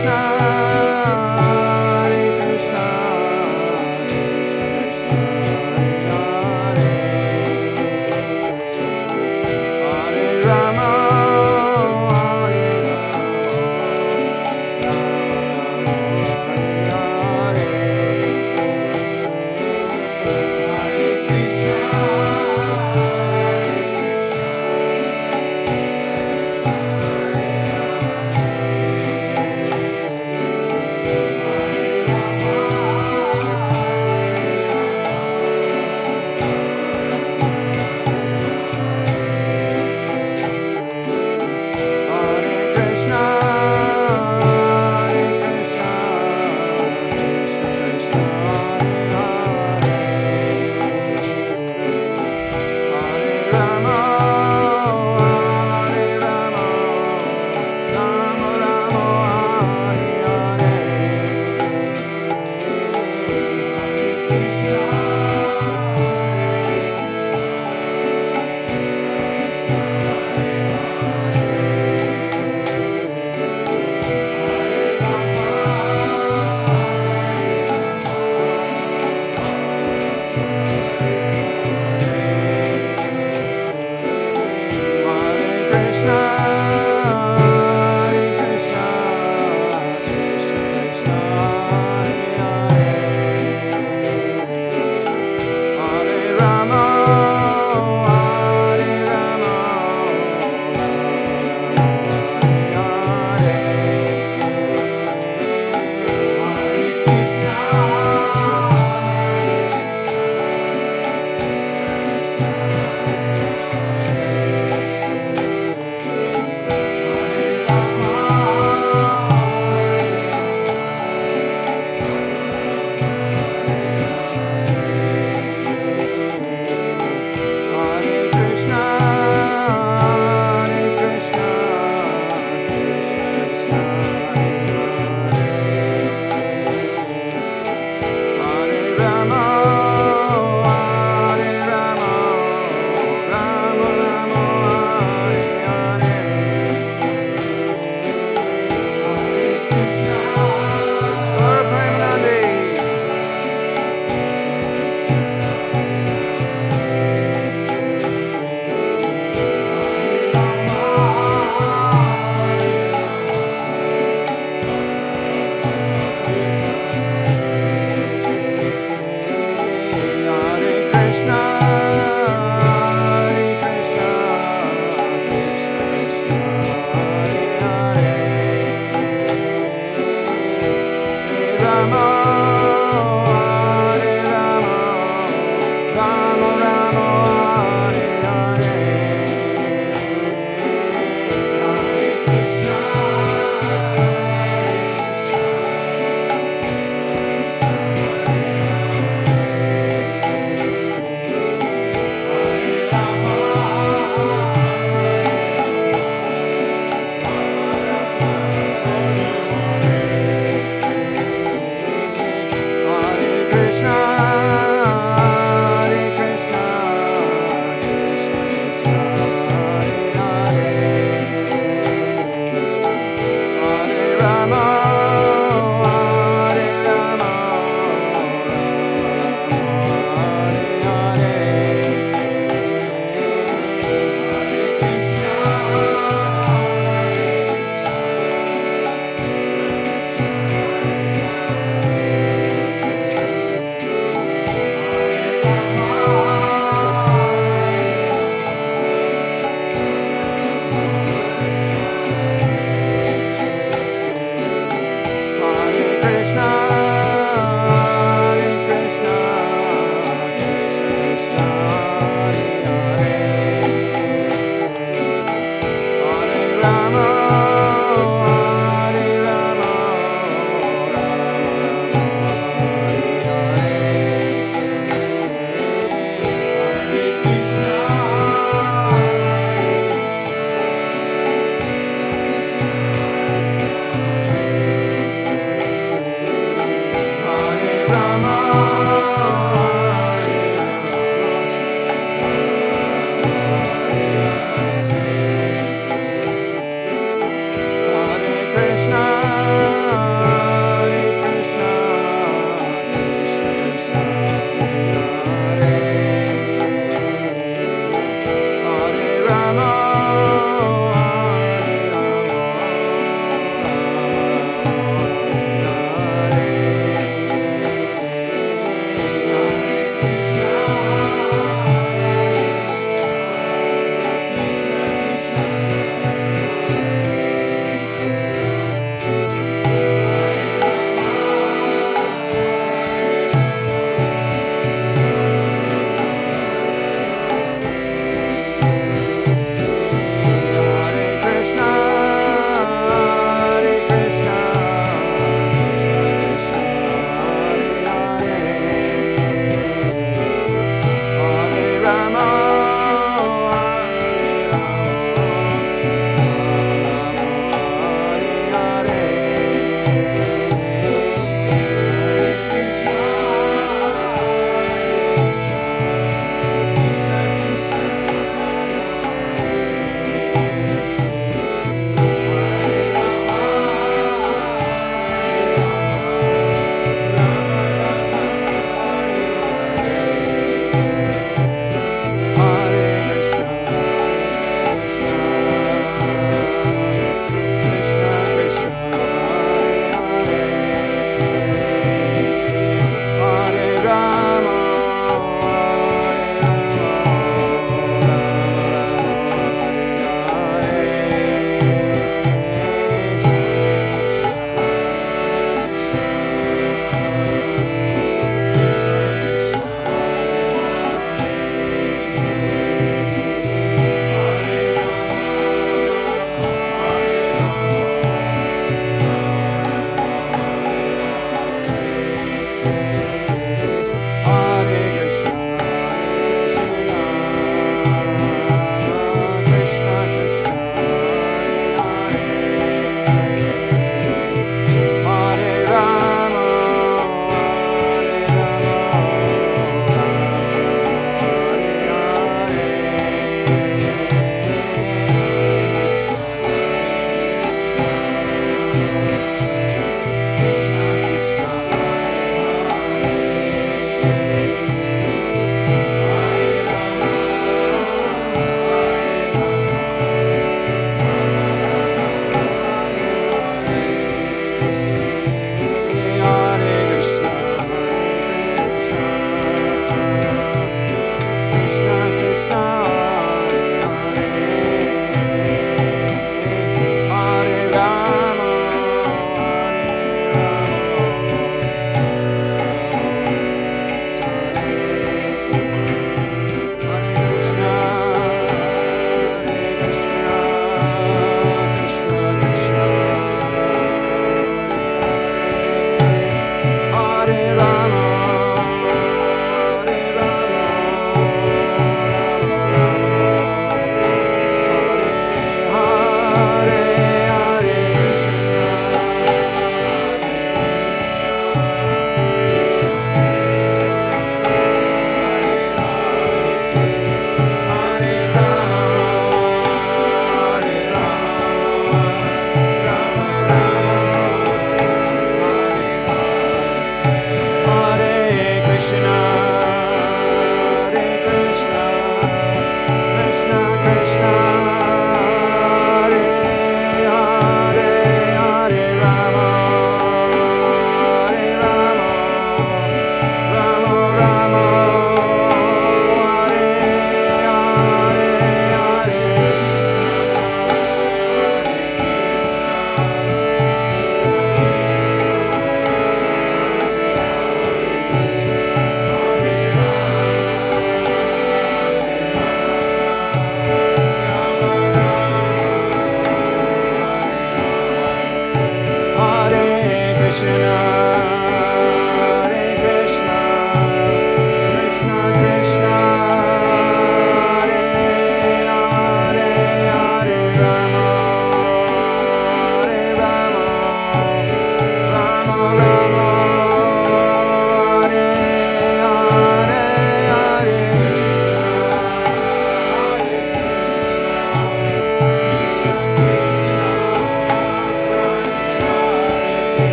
Krishna.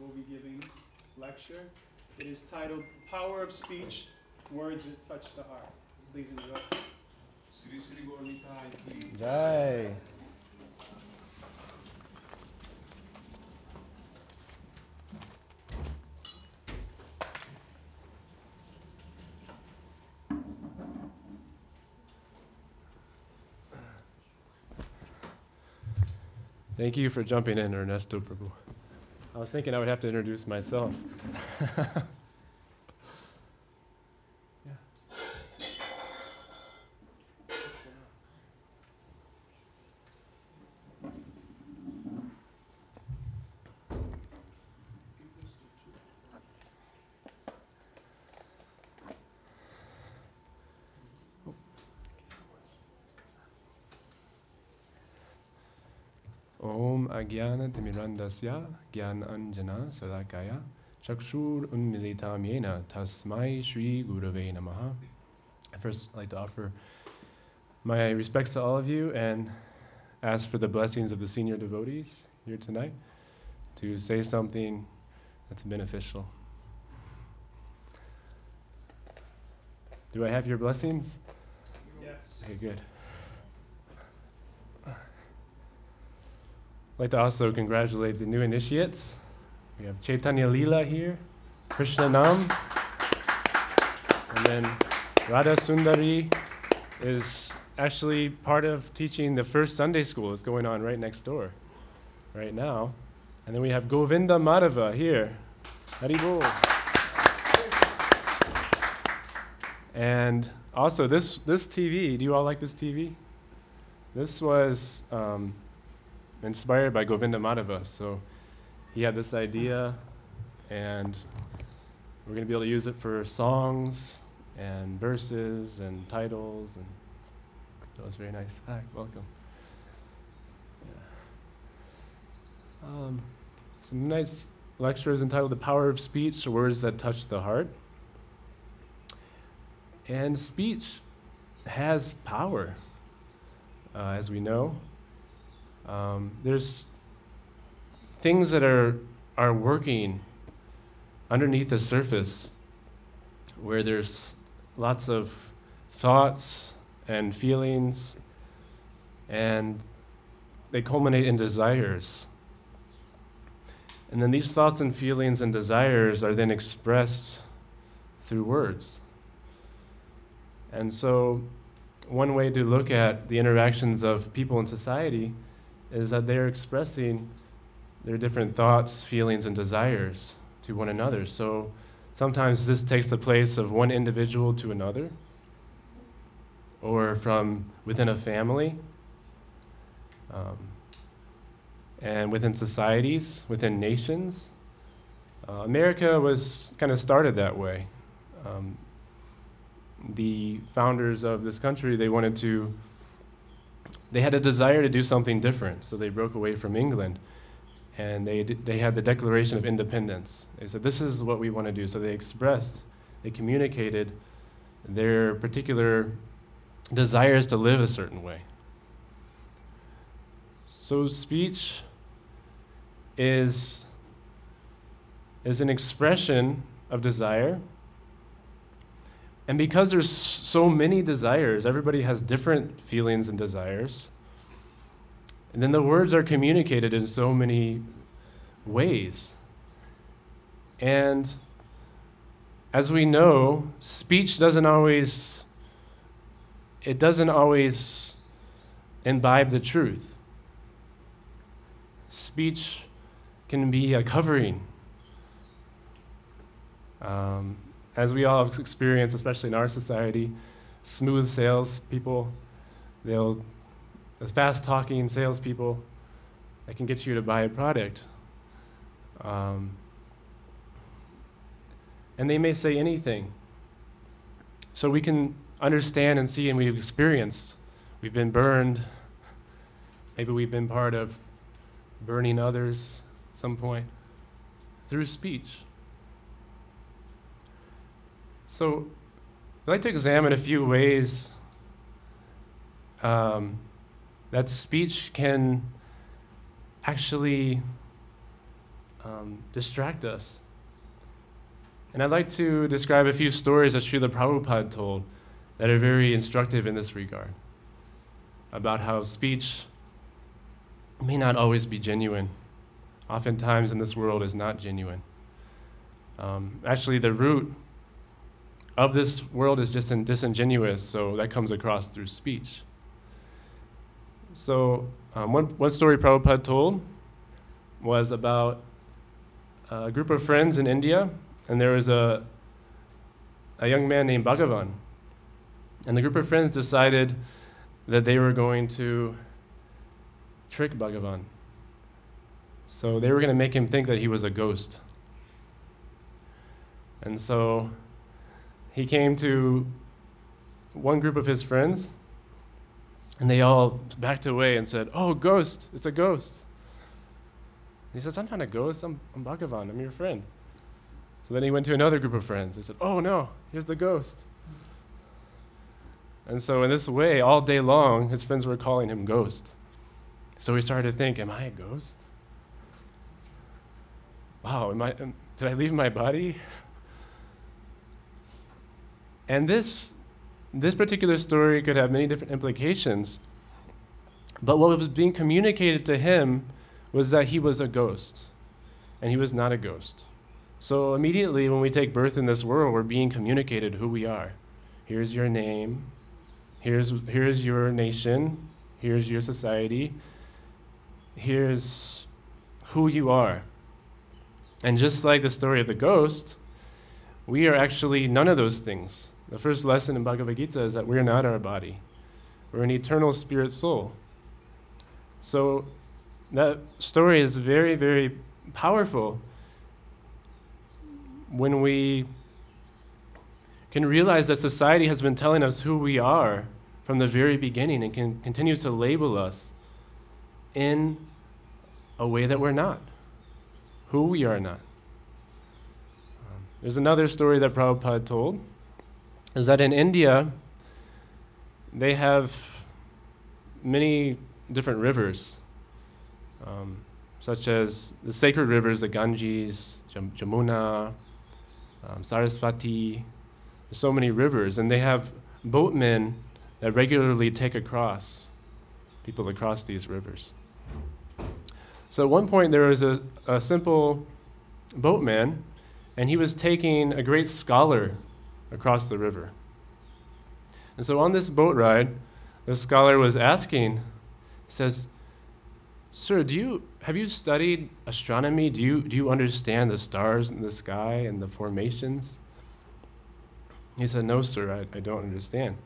Will be giving lecture. It is titled Power of Speech, Words That Touch the Heart. Please enjoy. Sri Sri Gaurnitai Jai. Thank you for jumping in, Ernesto Prabhu. I was thinking I would have to introduce myself. अज्ञानतिमिरन्दस्य ज्ञान अञ्जना सदाकया चक्षुरुन्मिलितं येन तस्मै श्रीगुरवे नमः. First, I'd like to offer my respects to all of you and ask for the blessings of the senior devotees here tonight to say something that's beneficial. Do I have your blessings? Yes. Okay, good. I'd like to also congratulate the new initiates. We have Chaitanya Lila here, Krishna Nam, and then Radha Sundari is actually part of teaching the first Sunday school. It's going on right next door, right now. And then we have Govinda Madhava here. Haribol. And also this this TV. Do you all like this TV? This was um, inspired by Govinda Madhava. So he had this idea, and we're going to be able to use it for songs and verses and titles, and that was very nice. Hi, welcome. Yeah. Um, some nice lecture is entitled "The Power of Speech: Words That Touch the Heart." And speech has power, uh, as we know. Um, there's things that are are working underneath the surface where there's lots of thoughts and feelings and they culminate in desires. And then these thoughts and feelings and desires are then expressed through words. And so, one way to look at the interactions of people in society is that they're expressing their different thoughts, feelings, and desires to one another. So, sometimes this takes the place of one individual to another, or from within a family, um, and within societies, within nations. Uh, America was kind of started that way. Um, the founders of this country, they wanted to, they had a desire to do something different. So they broke away from England and they, they had the Declaration of Independence. They said, this is what we want to do. So they expressed, they communicated their particular desires to live a certain way. So speech is, is an expression of desire and because there's so many desires, everybody has different feelings and desires. And then the words are communicated in so many ways. And as we know, speech doesn't always it doesn't always imbibe the truth. Speech can be a covering. Um, as we all have experienced, especially in our society, smooth sales people. They'll, as fast talking salespeople that can get you to buy a product. Um, and they may say anything. So we can understand and see, and we've experienced. We've been burned. Maybe we've been part of burning others at some point through speech. So I'd like to examine a few ways um, that speech can actually um, distract us. And I'd like to describe a few stories that Srila Prabhupada told that are very instructive in this regard about how speech may not always be genuine. Oftentimes in this world is not genuine. Um, actually, the root of this world is just disingenuous, so that comes across through speech. So, um, one, one story Prabhupada told was about a group of friends in India, and there was a, a young man named Bhagavan. And the group of friends decided that they were going to trick Bhagavan. So they were going to make him think that he was a ghost. And so he came to one group of his friends, and they all backed away and said, Oh, ghost, it's a ghost. And he says, I'm not a ghost, I'm, I'm Bhagavan, I'm your friend. So then he went to another group of friends. They said, Oh, no, here's the ghost. And so, in this way, all day long, his friends were calling him Ghost. So he started to think, Am I a ghost? Wow, am I, am, did I leave my body? And this, this particular story could have many different implications. But what was being communicated to him was that he was a ghost, and he was not a ghost. So immediately when we take birth in this world, we're being communicated who we are. Here's your name. Here's, here's your nation. Here's your society. Here's who you are. And just like the story of the ghost, we are actually none of those things. The first lesson in Bhagavad Gita is that we're not our body, we're an eternal spirit soul. So that story is very, very powerful when we can realize that society has been telling us who we are from the very beginning and can continue to label us in a way that we're not, who we are not. Um, there's another story that Prabhupada told is that in India, they have many different rivers, um, such as the sacred rivers, the Ganges, Jam- Jamuna, um, Sarasvati. There's so many rivers, and they have boatmen that regularly take across people across these rivers. So at one point, there was a, a simple boatman, and he was taking a great scholar across the river. And so on this boat ride, the scholar was asking, says, Sir, do you have you studied astronomy? Do you do you understand the stars in the sky and the formations? He said, No, sir, I, I don't understand.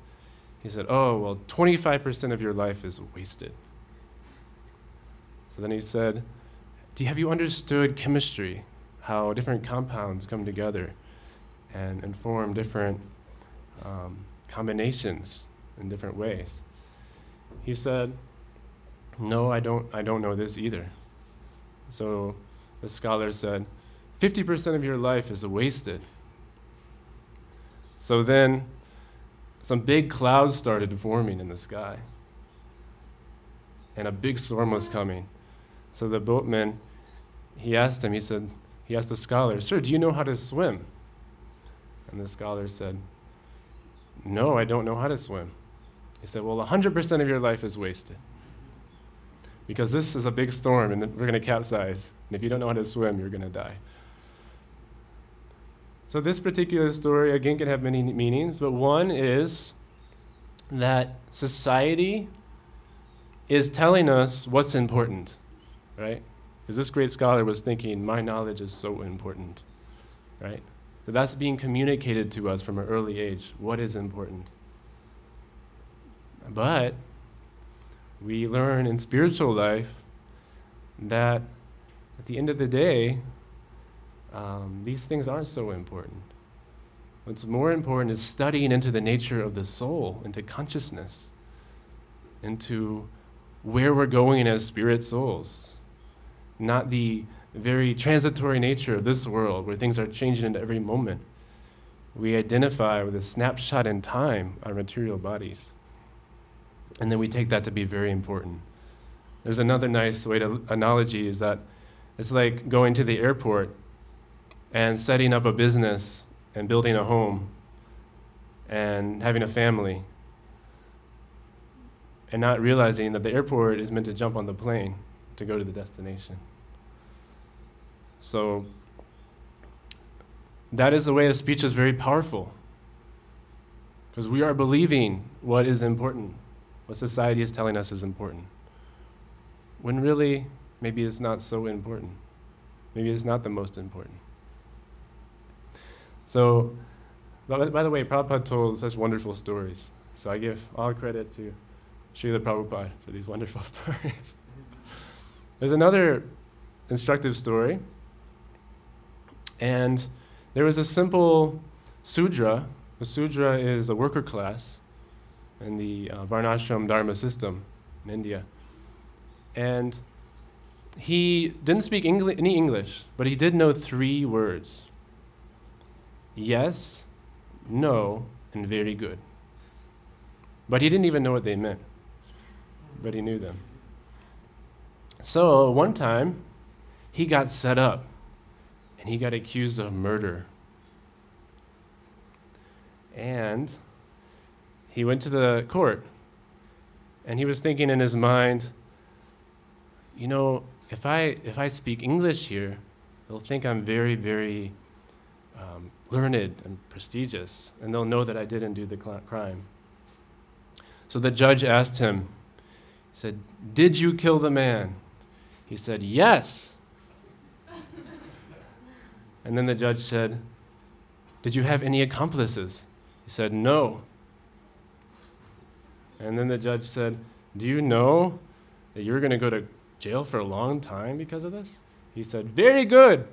He said, Oh, well, 25% of your life is wasted. So then he said, Do you, have you understood chemistry? How different compounds come together and, and form different um, combinations in different ways. He said, No, I don't, I don't know this either. So the scholar said, 50% of your life is wasted. So then some big clouds started forming in the sky. And a big storm was coming. So the boatman, he asked him, he said, he asked the scholar, Sir, do you know how to swim? And the scholar said, No, I don't know how to swim. He said, Well, 100% of your life is wasted. Because this is a big storm and we're going to capsize. And if you don't know how to swim, you're going to die. So, this particular story, again, can have many meanings, but one is that society is telling us what's important, right? Because this great scholar was thinking, my knowledge is so important, right? So that's being communicated to us from an early age. What is important? But we learn in spiritual life that at the end of the day, um, these things aren't so important. What's more important is studying into the nature of the soul, into consciousness, into where we're going as spirit souls, not the very transitory nature of this world where things are changing in every moment. We identify with a snapshot in time, our material bodies. And then we take that to be very important. There's another nice way to analogy is that it's like going to the airport and setting up a business and building a home and having a family and not realizing that the airport is meant to jump on the plane to go to the destination. So that is the way the speech is very powerful. Because we are believing what is important, what society is telling us is important. When really, maybe it's not so important. Maybe it's not the most important. So, by, the way, Prabhupada told such wonderful stories. So I give all credit to Srila Prabhupada for these wonderful stories. There's another instructive story, and there was a simple Sudra. A Sudra is a worker class in the uh, Varnashram Dharma system in India. And he didn't speak Engli- any English, but he did know three words yes, no, and very good. But he didn't even know what they meant, but he knew them. So one time, he got set up and he got accused of murder. And he went to the court and he was thinking in his mind, you know, if I if I speak English here, they'll think I'm very very um, learned and prestigious, and they'll know that I didn't do the crime. So the judge asked him, he said, "Did you kill the man?" He said, "Yes." And then the judge said, "Did you have any accomplices?" He said, "No." And then the judge said, "Do you know that you're going to go to jail for a long time because of this?" He said, "Very good."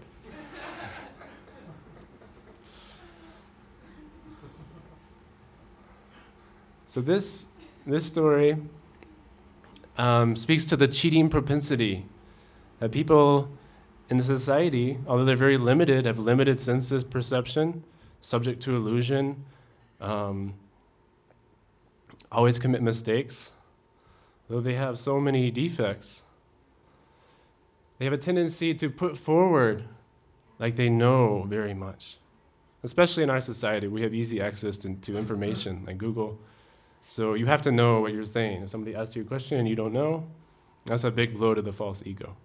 So this this story um, speaks to the cheating propensity that people in the society, although they're very limited, have limited senses perception, subject to illusion, um, always commit mistakes, though they have so many defects. They have a tendency to put forward like they know very much. Especially in our society, we have easy access to, to information like Google so you have to know what you're saying. If somebody asks you a question and you don't know, that's a big blow to the false ego.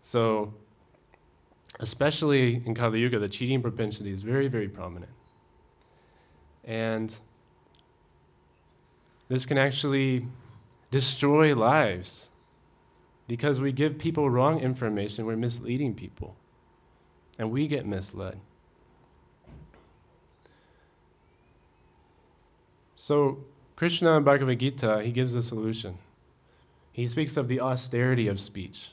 So, hmm. especially in Kali Yuga, the cheating propensity is very, very prominent. And this can actually destroy lives because we give people wrong information, we're misleading people, and we get misled. So, Krishna in Bhagavad Gita, he gives the solution. He speaks of the austerity of speech.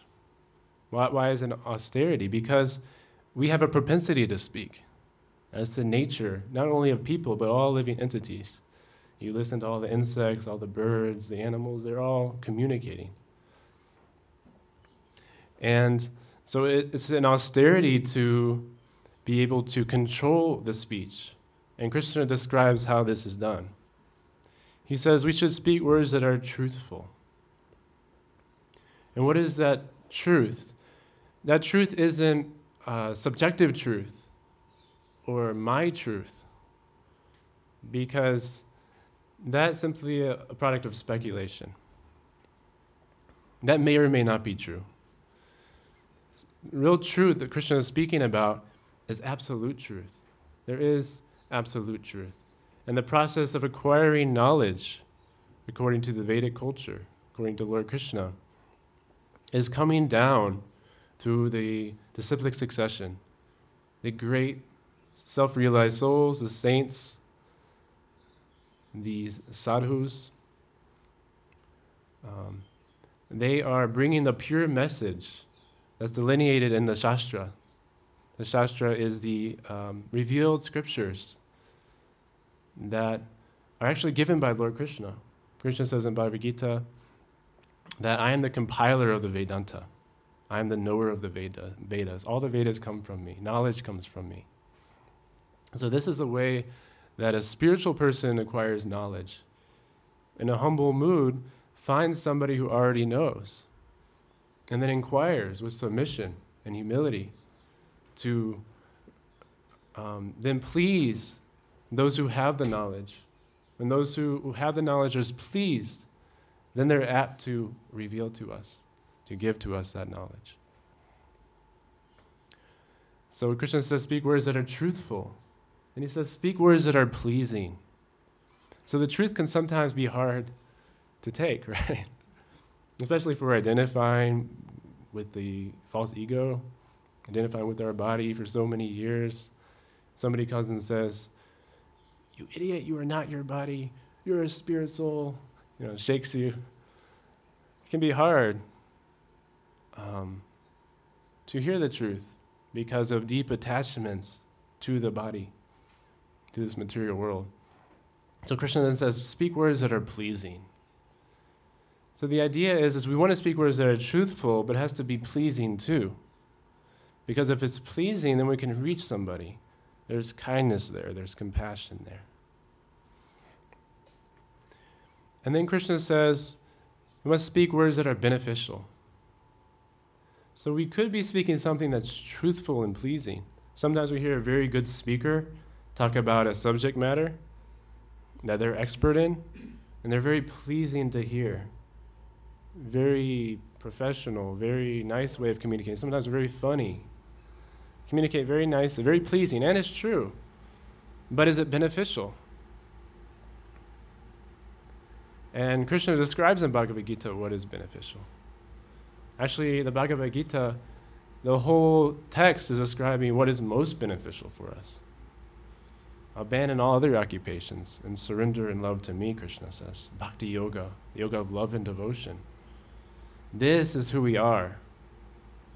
Why, why is it austerity? Because we have a propensity to speak. That's the nature, not only of people, but all living entities. You listen to all the insects, all the birds, the animals, they're all communicating. And so it, it's an austerity to be able to control the speech. And Krishna describes how this is done. He says we should speak words that are truthful. And what is that truth? That truth isn't uh, subjective truth or my truth, because that's simply a, a product of speculation. That may or may not be true. Real truth that Krishna is speaking about is absolute truth. There is absolute truth and the process of acquiring knowledge, according to the Vedic culture, according to Lord Krishna, is coming down through the disciplic succession. The great self realized souls, the saints, the sadhus, Um, they are bringing the pure message that's delineated in the Shastra. The Shastra is the um, revealed scriptures that are actually given by Lord Krishna. Krishna says in Bhagavad Gita that I am the compiler of the Vedanta. I am the knower of the Veda, Vedas. All the Vedas come from me. Knowledge comes from me. So this is the way that a spiritual person acquires knowledge. In a humble mood, finds somebody who already knows, and then inquires with submission and humility to um, then please those who have the knowledge. When those who, who have the knowledge are pleased, then they're apt to reveal to us, to give to us that knowledge. So Krishna says, speak words that are truthful. And he says, speak words that are pleasing. So the truth can sometimes be hard to take, right? Especially if we're identifying with the false ego, identifying with our body for so many years. Somebody comes and says, You idiot, you are not your body. You're a spirit soul. You know, shakes you. It can be hard um, to hear the truth because of deep attachments to the body, to this material world. So Krishna then says, Speak words that are pleasing. So the idea is, is we want to speak words that are truthful, but it has to be pleasing too. Because if it's pleasing, then we can reach somebody. There's kindness there, there's compassion there. And then Krishna says, we must speak words that are beneficial. So we could be speaking something that's truthful and pleasing. Sometimes we hear a very good speaker talk about a subject matter that they're expert in, and they're very pleasing to hear very professional, very nice way of communicating. Sometimes very funny. Communicate very nicely, very pleasing, and it's true. But is it beneficial? And Krishna describes in Bhagavad Gita what is beneficial. Actually, the Bhagavad Gita, the whole text is describing what is most beneficial for us. Abandon all other occupations and surrender in love to me, Krishna says. Bhakti Yoga, yoga of love and devotion. This is who we are.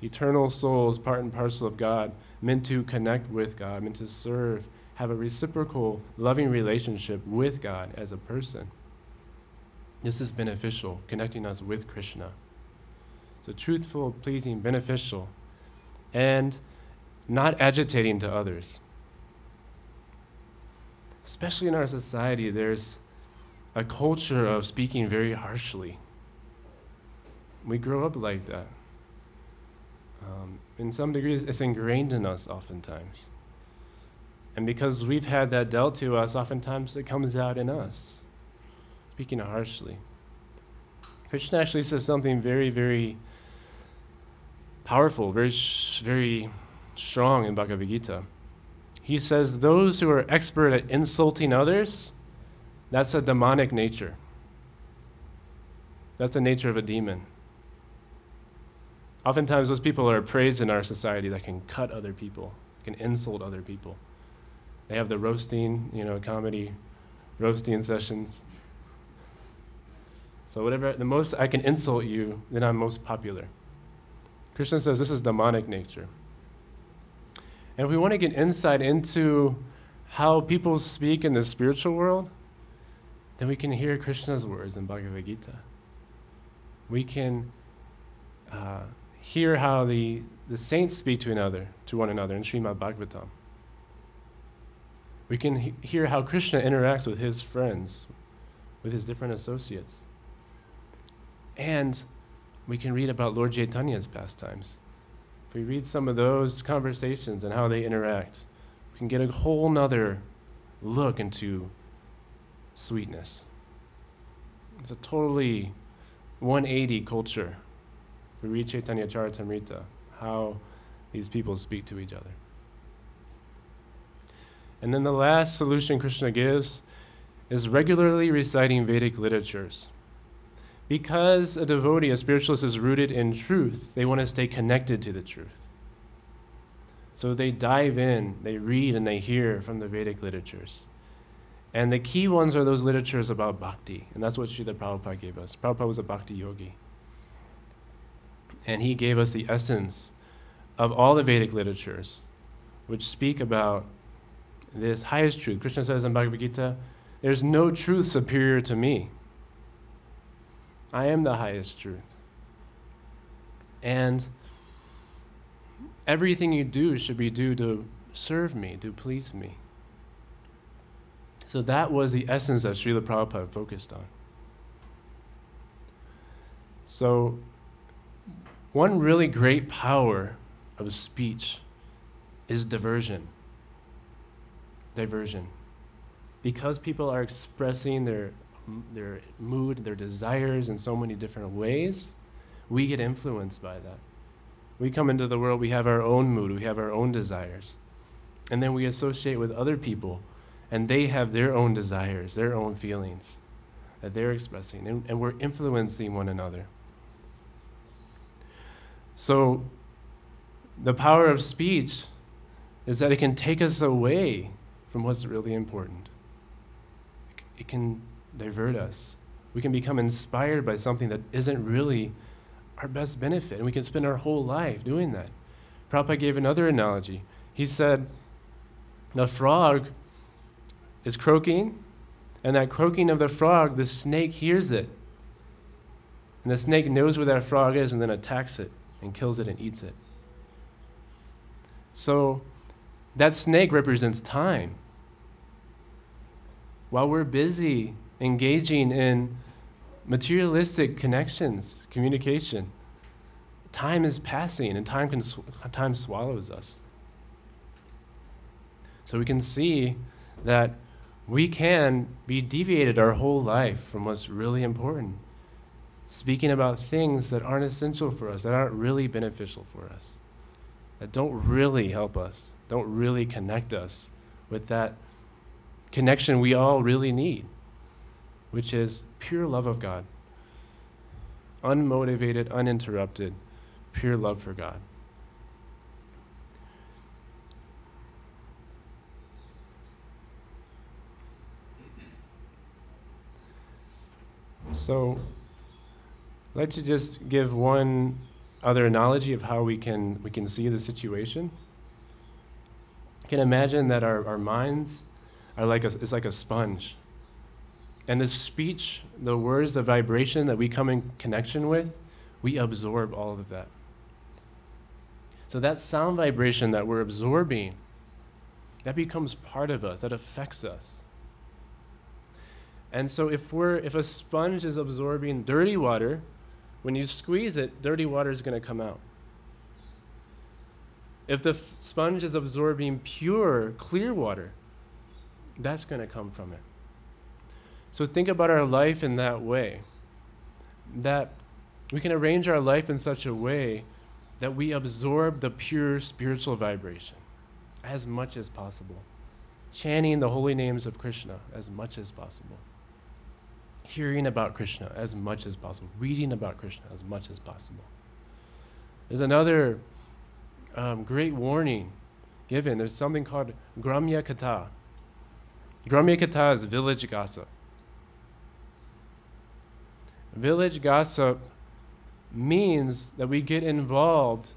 Eternal souls, part and parcel of God, meant to connect with God, meant to serve, have a reciprocal, loving relationship with God as a person. This is beneficial, connecting us with Krishna. So, truthful, pleasing, beneficial, and not agitating to others. Especially in our society, there's a culture of speaking very harshly we grow up like that. Um, in some degrees, it's ingrained in us oftentimes. And because we've had that dealt to us, oftentimes it comes out in us, speaking harshly. Krishna actually says something very, very powerful, very, very strong in Bhagavad Gita. He says, Those who are expert at insulting others, that's a demonic nature. That's the nature of a demon. Oftentimes, those people are praised in our society that can cut other people, can insult other people. They have the roasting, you know, comedy roasting sessions. So whatever, the most I can insult you, then I'm most popular. Krishna says this is demonic nature. And if we want to get insight into how people speak in the spiritual world, then we can hear Krishna's words in Bhagavad Gita. We can uh, hear how the, the saints speak to another, to one another in Srimad Bhagavatam. We can he- hear how Krishna interacts with his friends, with his different associates. And we can read about Lord Chaitanya's pastimes. If we read some of those conversations and how they interact, we can get a whole nother look into sweetness. It's a totally 180 culture we read Chaitanya Charitamrita, how these people speak to each other. And then the last solution Krishna gives is regularly reciting Vedic literatures. Because a devotee, a spiritualist, is rooted in truth, they want to stay connected to the truth. So they dive in, they read, and they hear from the Vedic literatures. And the key ones are those literatures about bhakti. And that's what Srila Prabhupada gave us. Prabhupada was a bhakti yogi. And he gave us the essence of all the Vedic literatures, which speak about this highest truth. Krishna says in Bhagavad Gita, There's no truth superior to me. I am the highest truth. And everything you do should be due to serve me, to please me. So that was the essence that Srila Prabhupada focused on. So, one really great power of speech is diversion. Diversion. Because people are expressing their, their mood, their desires in so many different ways, we get influenced by that. We come into the world, we have our own mood, we have our own desires. And then we associate with other people and they have their own desires, their own feelings that they're expressing, and, and we're influencing one another. So, the power of speech is that it can take us away from what's really important. It can divert us. We can become inspired by something that isn't really our best benefit, and we can spend our whole life doing that. Prabhupada gave another analogy. He said, the frog is croaking, and that croaking of the frog, the snake hears it. And the snake knows where that frog is and then attacks it and kills it and eats it. So that snake represents time. While we're busy engaging in materialistic connections, communication, time is passing and time, can, time swallows us. So we can see that we can be deviated our whole life from what's really important. Speaking about things that aren't essential for us, that aren't really beneficial for us, that don't really help us, don't really connect us with that connection we all really need, which is pure love of God. Unmotivated, uninterrupted, pure love for God. So, I'd like to just give one other analogy of how we can we can see the situation. You can imagine that our, our minds are like a, it's like a sponge. And the speech, the words, the vibration that we come in connection with, we absorb all of that. So that sound vibration that we're absorbing, that becomes part of us, that affects us. And so if we're if a sponge is absorbing dirty water, when you squeeze it, dirty water is going to come out. If the f- sponge is absorbing pure, clear water, that's going to come from it. So think about our life in that way. That we can arrange our life in such a way that we absorb the pure spiritual vibration as much as possible, chanting the holy names of Krishna as much as possible hearing about Krishna as much as possible, reading about Krishna as much as possible. There's another um, great warning given. There's something called Gramya Katha. Gramya Katha is village gossip. Village gossip means that we get involved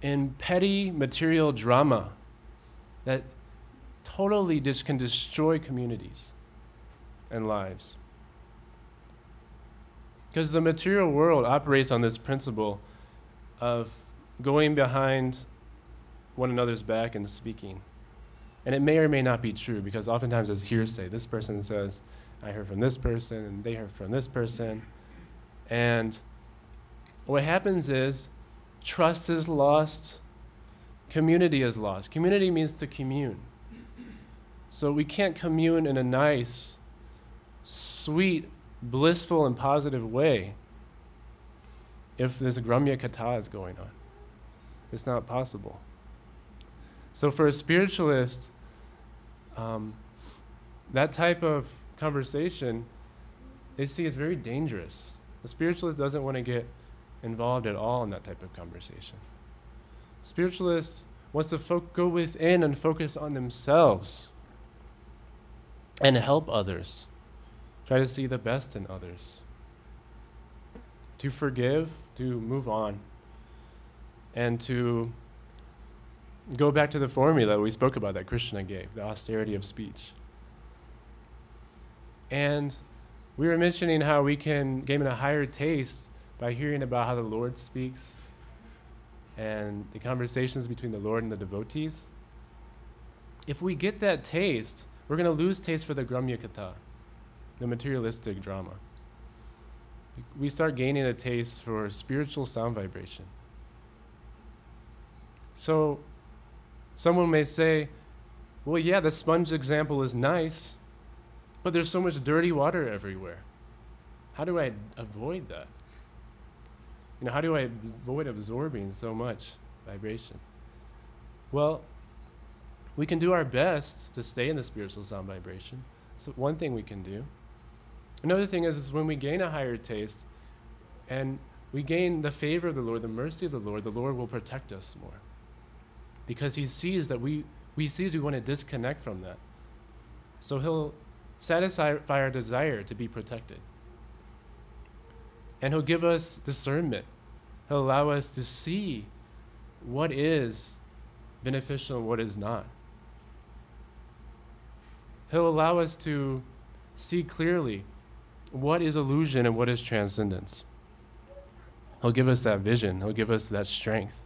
in petty material drama that totally just can destroy communities and lives. Because the material world operates on this principle of going behind one another's back and speaking. And it may or may not be true because oftentimes it's hearsay. This person says, I heard from this person, and they heard from this person. And what happens is trust is lost, community is lost. Community means to commune. So we can't commune in a nice, sweet, blissful and positive way if this Gramya Katha is going on. It's not possible. So for a spiritualist, um, that type of conversation they see is very dangerous. The spiritualist doesn't want to get involved at all in that type of conversation. Spiritualist wants to fo- go within and focus on themselves and help others. Try to see the best in others. To forgive, to move on, and to go back to the formula we spoke about that Krishna gave, the austerity of speech. And we were mentioning how we can gain a higher taste by hearing about how the Lord speaks and the conversations between the Lord and the devotees. If we get that taste, we're going to lose taste for the Gramya Katha, the materialistic drama. We start gaining a taste for spiritual sound vibration. So, someone may say, well, yeah, the sponge example is nice, but there's so much dirty water everywhere. How do I avoid that? You know, how do I avoid absorbing so much vibration? Well, we can do our best to stay in the spiritual sound vibration. So one thing we can do. Another thing is, is when we gain a higher taste and we gain the favor of the Lord, the mercy of the Lord, the Lord will protect us more. Because he sees that we we sees we want to disconnect from that. So he'll satisfy our desire to be protected. And He'll give us discernment. He'll allow us to see what is beneficial and what is not. He'll allow us to see clearly what is illusion and what is transcendence. He'll give us that vision, He'll give us that strength,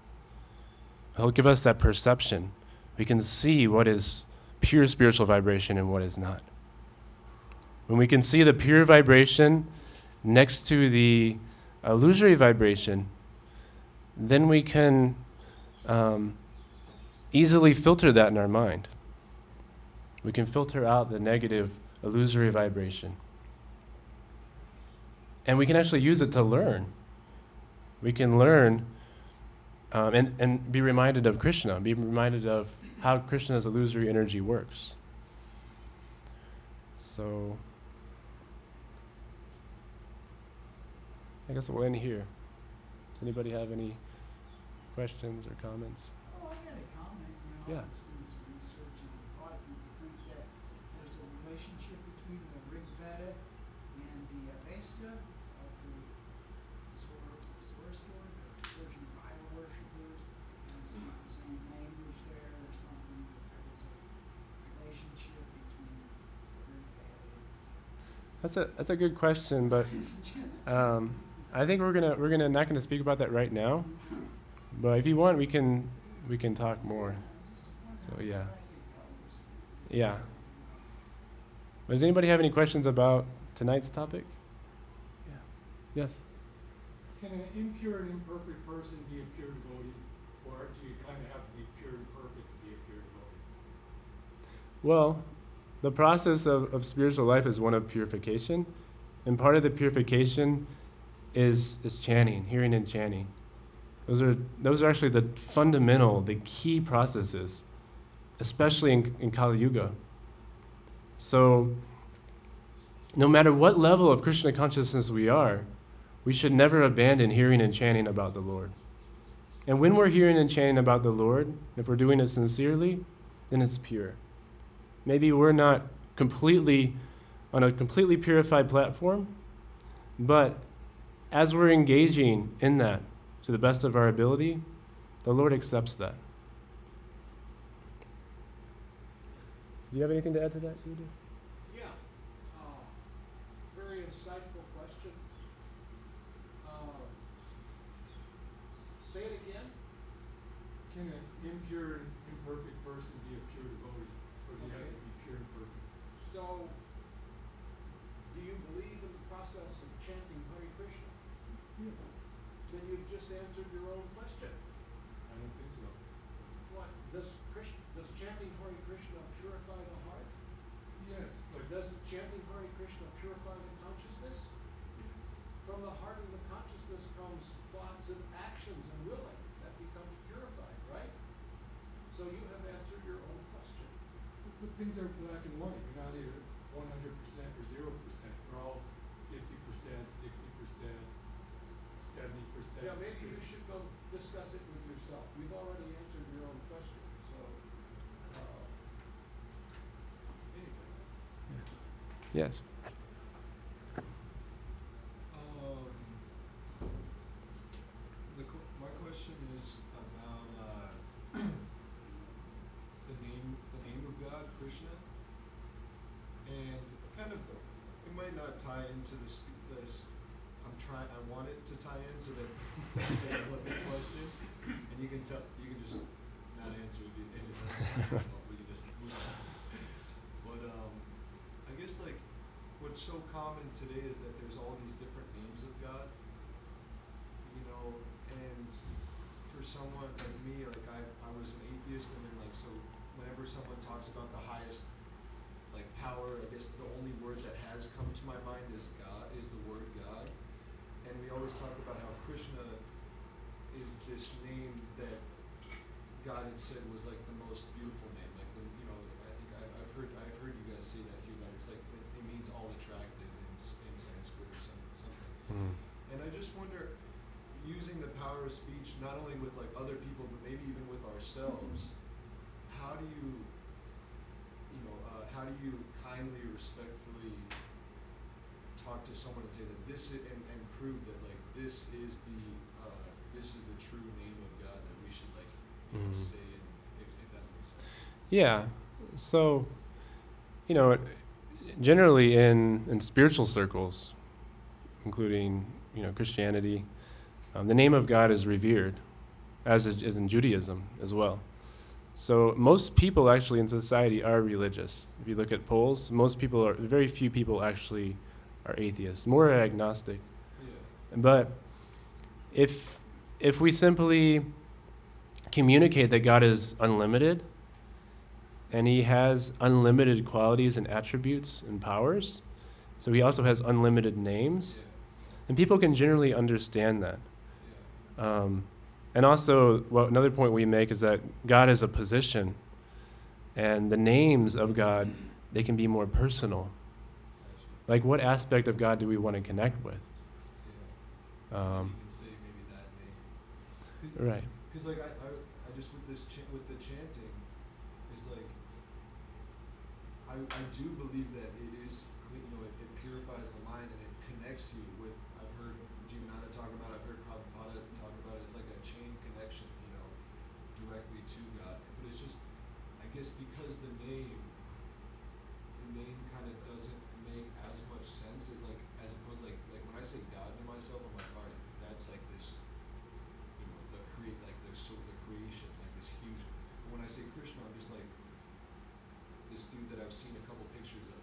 He'll give us that perception. We can see what is pure spiritual vibration and what is not. When we can see the pure vibration next to the illusory vibration, then we can um, easily filter that in our mind. We can filter out the negative illusory vibration. And we can actually use it to learn. We can learn um, and, and be reminded of Krishna, be reminded of how Krishna's illusory energy works. So. I guess we'll end here. Does anybody have any questions or comments? Oh, I got a comment, you Yeah. know, I was research and a lot of people think that there's a relationship between the Rig Veda and the Avesta of the Zor- Zoroaster, the Persian fire worshippers, and it's not the same language there or something, but there was a relationship between the Rig Veda and That's a that's a good question, but um, I think we're gonna we're gonna not gonna speak about that right now. But if you want, we can we can talk more. So, yeah. how it goes. Yeah. Does anybody have any questions about tonight's topic? Yeah. Yes. Can an impure and imperfect person be a pure devotee? Or do you kind of have to be pure and perfect to be a pure devotee? Well, the process of, of spiritual life is one of purification, and part of the purification is is chanting, hearing and chanting. Those are those are actually the fundamental, the key processes, especially in, in Kali Yuga. So, no matter what level of Krishna consciousness we are, we should never abandon hearing and chanting about the Lord. And when we're hearing and chanting about the Lord, if we're doing it sincerely, then it's pure. Maybe we're not completely on a completely purified platform, but as we're engaging in that to the best of our ability, the Lord accepts that. Do you have anything to add to that, Judy? Yeah, uh, very insightful question. Uh, Say it again? Can an impure and imperfect person be a pure devotee? Or do you have to be pure and perfect? So, do you believe in the process of chanting Hare Krishna? Yeah. Then you've just answered your own question. I don't think so. What, does Krish, does chanting Hare Krishna purify the heart? Yes, but Does chanting Hare Krishna purify the consciousness? yes. From the heart and the consciousness comes thoughts and actions and willing. That becomes purified, right? So you have answered your own question. But, but things are black and white. You're not either one hundred percent or zero percent. We're all fifty percent, sixty percent, seventy percent. Yeah, maybe you should go discuss it with yourself. You've already answered your own question, so, uh, anyway. Yes. Um, the qu- my question is about uh, the name the name of God, Krishna, and kind of it might not tie into the sp- this. I'm trying. I want it to tie in so that it's a relevant question, and you can tell. You can just not answer if you if doesn't. we can just. But um, I guess like what's so common today is that there's all these different names of God. You know, and for someone like me, like I I was an atheist and then like so whenever someone talks about the highest like power, I guess the only word that has come to my mind is God is the word God. And we always talk about how Krishna is this name that God had said was like the most beautiful name. Like the you know, I think I've I've heard I've heard you guys say that here that it's like it, it means all attractive in in Sanskrit or some something. Mm. And I just wonder, using the power of speech not only with like other people but maybe even with ourselves, how do you you know, uh, how do you kindly, respectfully talk to someone and say that this i- and and prove that like this is the uh this is the true name of God that we should like you know Mhm. say and if if that makes sense. Yeah. So, you know, generally in in spiritual circles, including you know Christianity, um, the name of God is revered, as is, is in Judaism as well. So most people actually in society are religious. If you look at polls, most people are very few people actually are atheists, more agnostic. Yeah. But if if we simply communicate that God is unlimited and he has unlimited qualities and attributes and powers, so he also has unlimited names, and people can generally understand that. Um, and also, well, another point we make is that God is a position, and the names of God they can be more personal. Like, what aspect of God do we want to connect with? Yeah. Um, you can say maybe that name. 'Cause- right. Cause like I, I, I just with this ch- with the chanting, is like, I I do believe that it is clean, you know, it, it purifies the mind and it connects you with. I've heard Jivananda talk about, it, I've heard Prabhupada talk about it. It's like a chain connection, you know, directly to God. But it's just, I guess because the name, the name kind of doesn't make as much sense. It like as opposed like like when I say God to myself, I'm like, all right, that's like this you know, the create like the so the creation, like this huge when I say Krishna I'm just like this dude that I've seen a couple pictures of.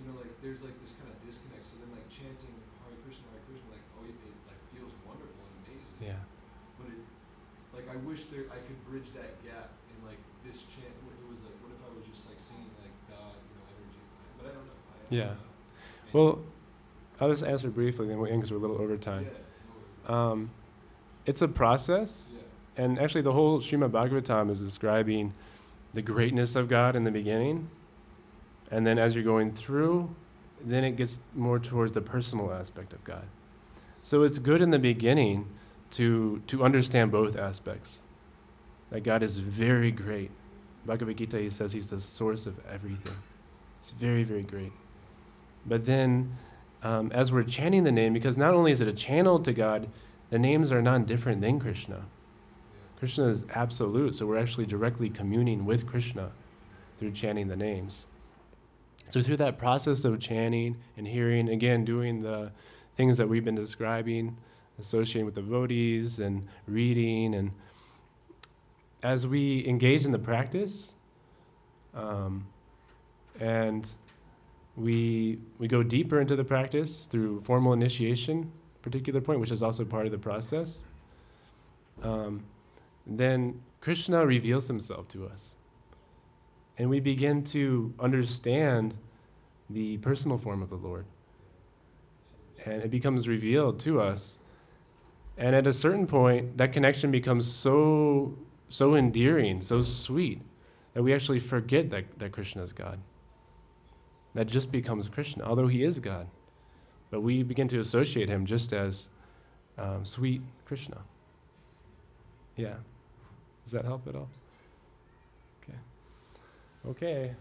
You know, like there's like this kind of disconnect. So then like chanting Hare Krishna, Hare Krishna, like oh it, it like feels wonderful and amazing. Yeah. But it like I wish there I could bridge that gap in like this chant it was like what if I was just like singing like God, you know, energy. But I don't know. I, I Yeah. don't know. Well, I'll just answer briefly, then we'll end because we're a little over time. Yeah. Um, it's a process, yeah. and actually, the whole Srimad Bhagavatam is describing the greatness of God in the beginning, and then as you're going through, then it gets more towards the personal aspect of God. So it's good in the beginning to to understand both aspects. That God is very great. Bhagavad Gita he says he's the source of everything. It's very very great. But then, um, as we're chanting the name, because not only is it a channel to God, the names are non different than Krishna. Krishna is absolute, so we're actually directly communing with Krishna through chanting the names. So, through that process of chanting and hearing, again, doing the things that we've been describing, associating with devotees and reading, and as we engage in the practice, um, and we we go deeper into the practice through formal initiation, particular point, which is also part of the process. Um, then Krishna reveals himself to us, and we begin to understand the personal form of the Lord, and it becomes revealed to us. And at a certain point, that connection becomes so so endearing, so sweet, that we actually forget that, that Krishna is God that just becomes Krishna, although he is God. But we begin to associate him just as um, sweet Krishna. Yeah. Does that help at all? Okay.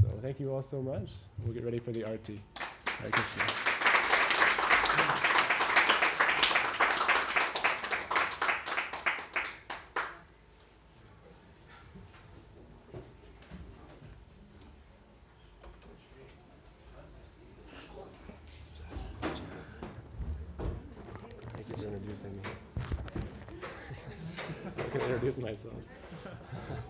So thank you all so much. We'll get ready for the arati. Hare Krishna. Introducing me. I was going to introduce myself.